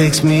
Takes me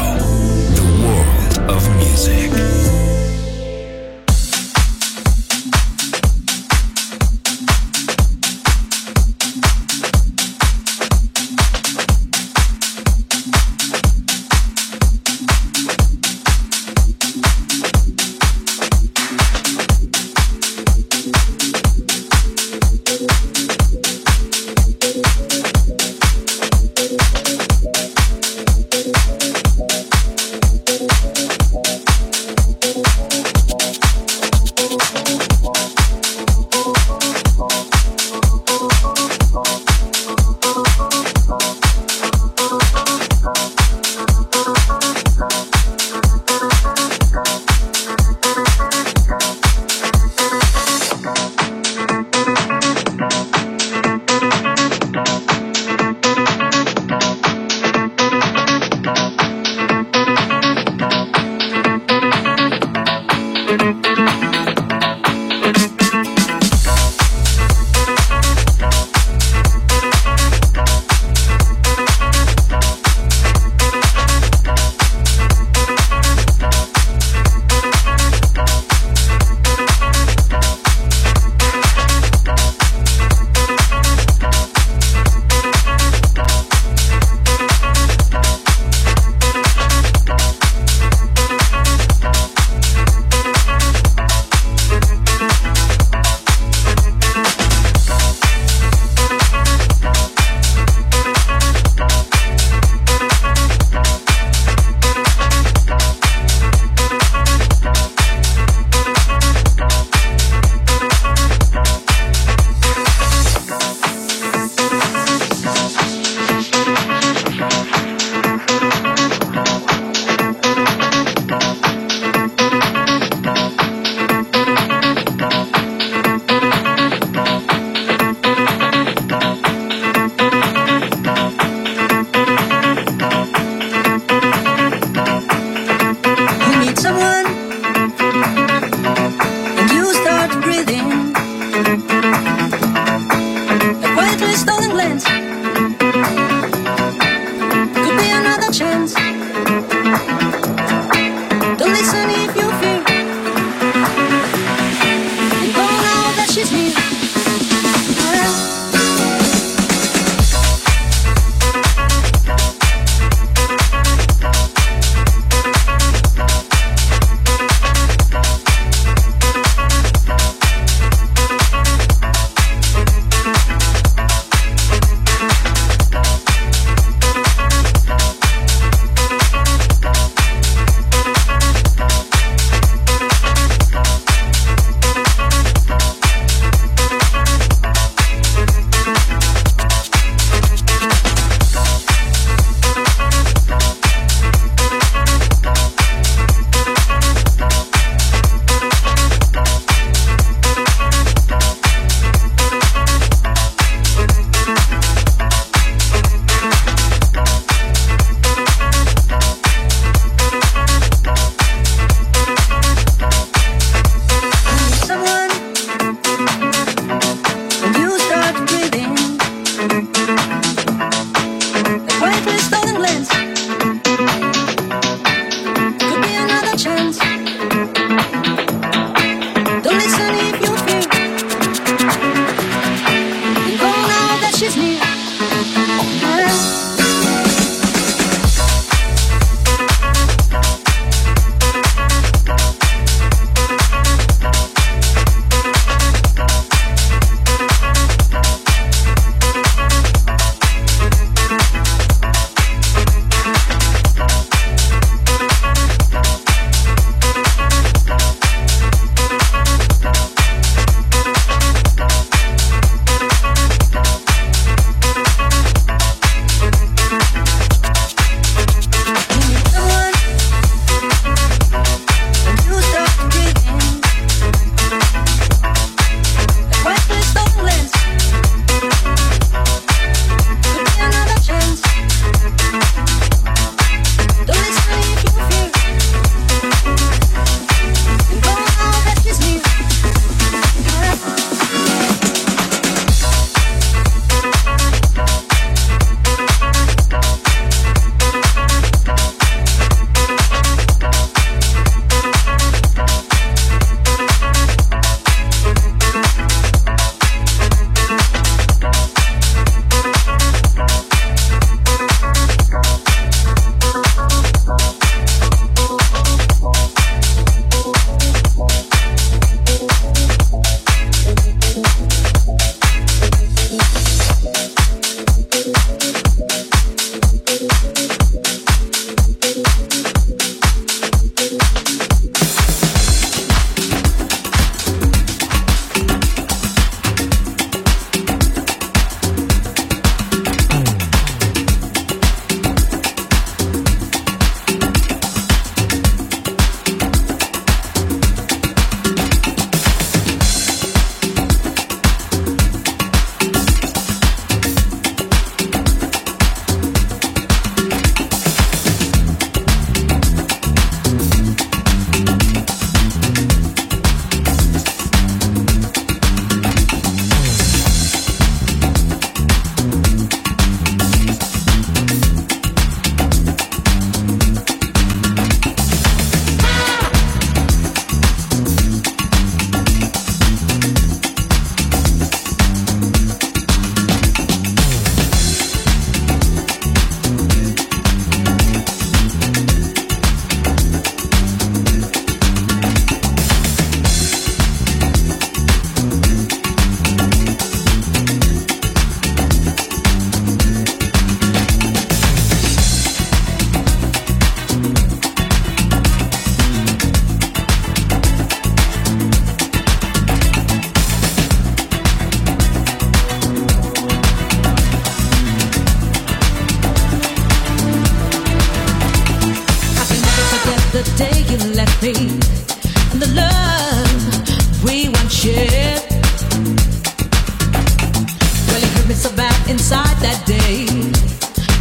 inside that day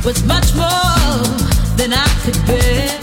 was much more than I could bear.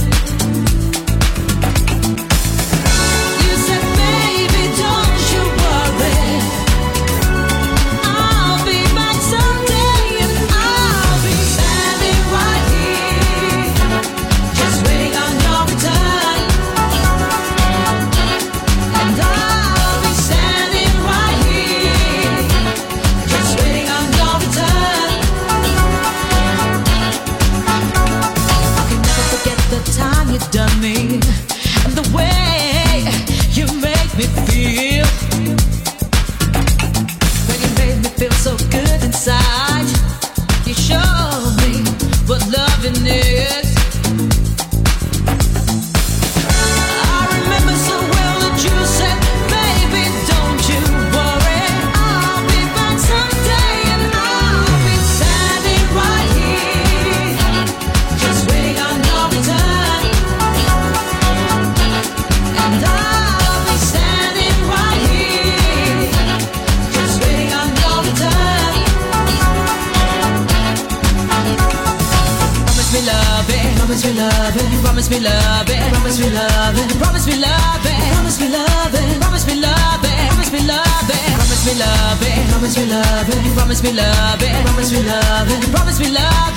promise me love it. Promise me love it. Promise me love it.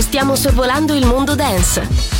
Stiamo sorvolando il mondo dance.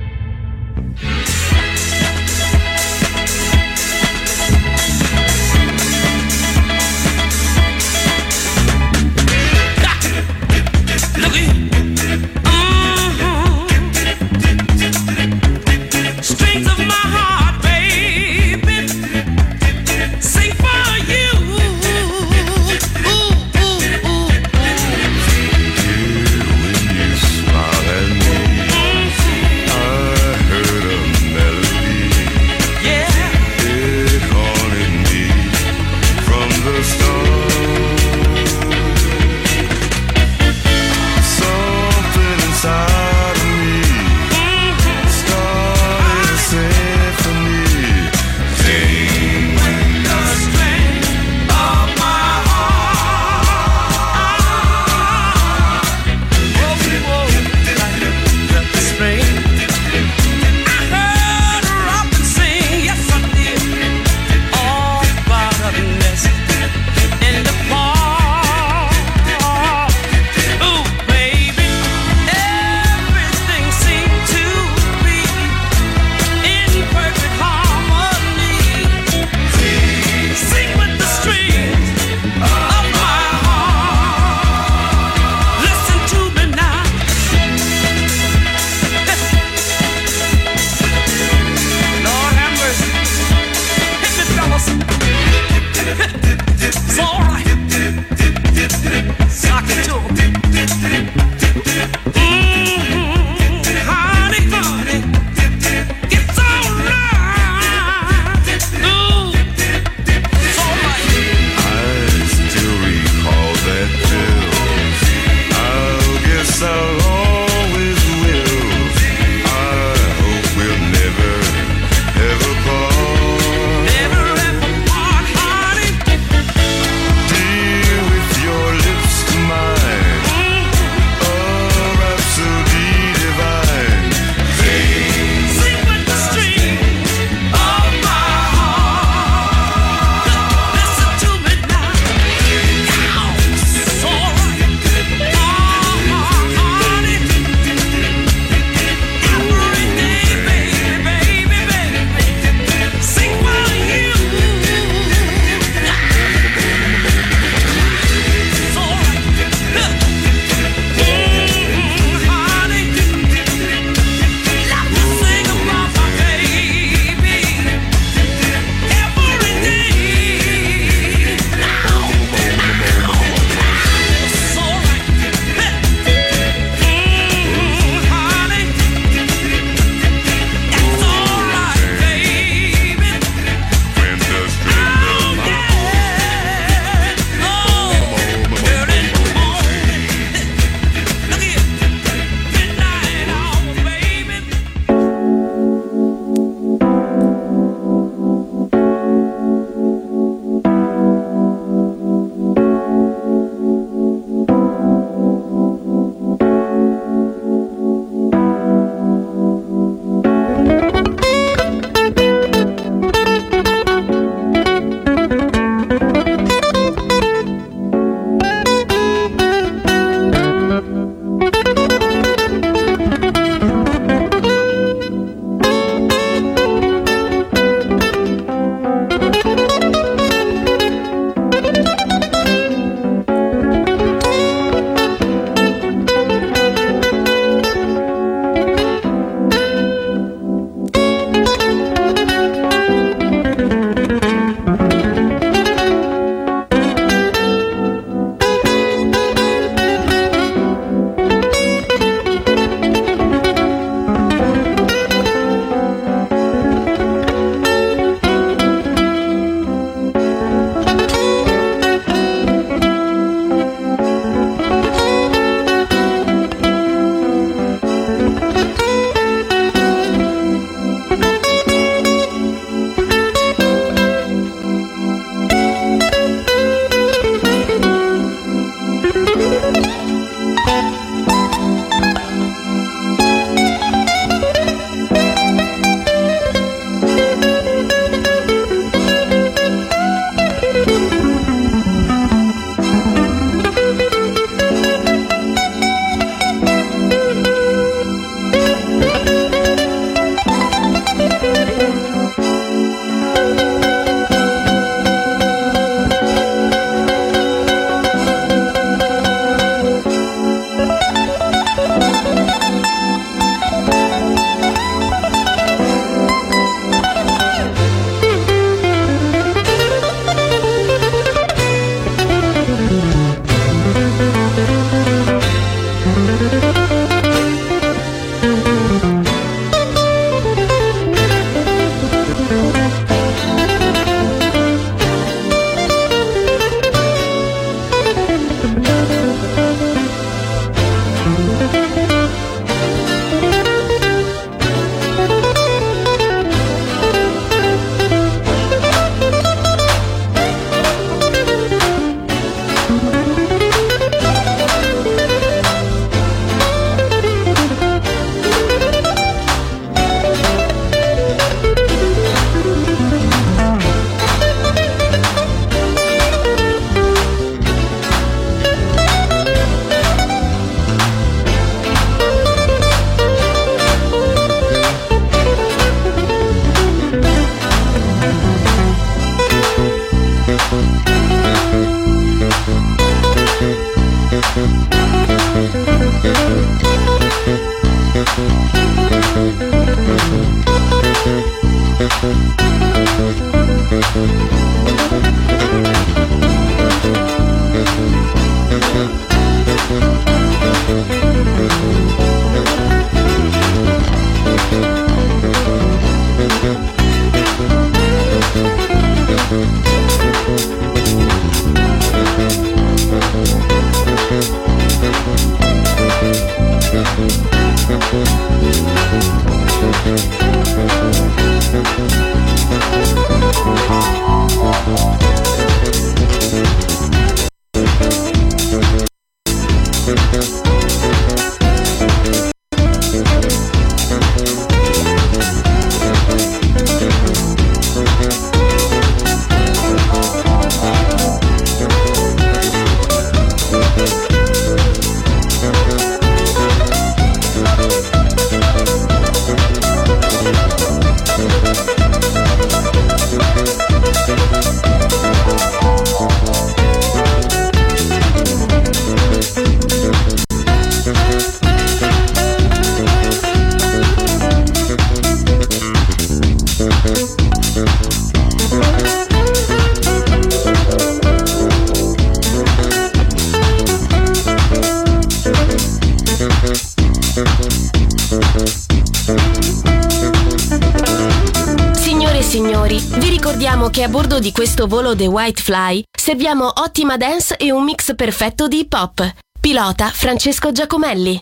Di questo volo The White Fly serviamo ottima dance e un mix perfetto di hip hop. Pilota Francesco Giacomelli.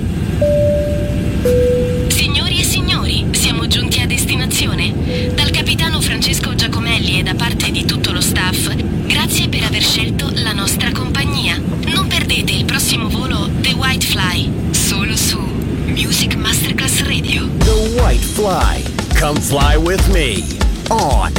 Signori e signori, siamo giunti a destinazione. Dal capitano Francesco Giacomelli e da parte di tutto lo staff, grazie per aver scelto la nostra compagnia. Non perdete il prossimo volo The White Fly, solo su Music Masterclass Radio. The White Fly. Come fly with me on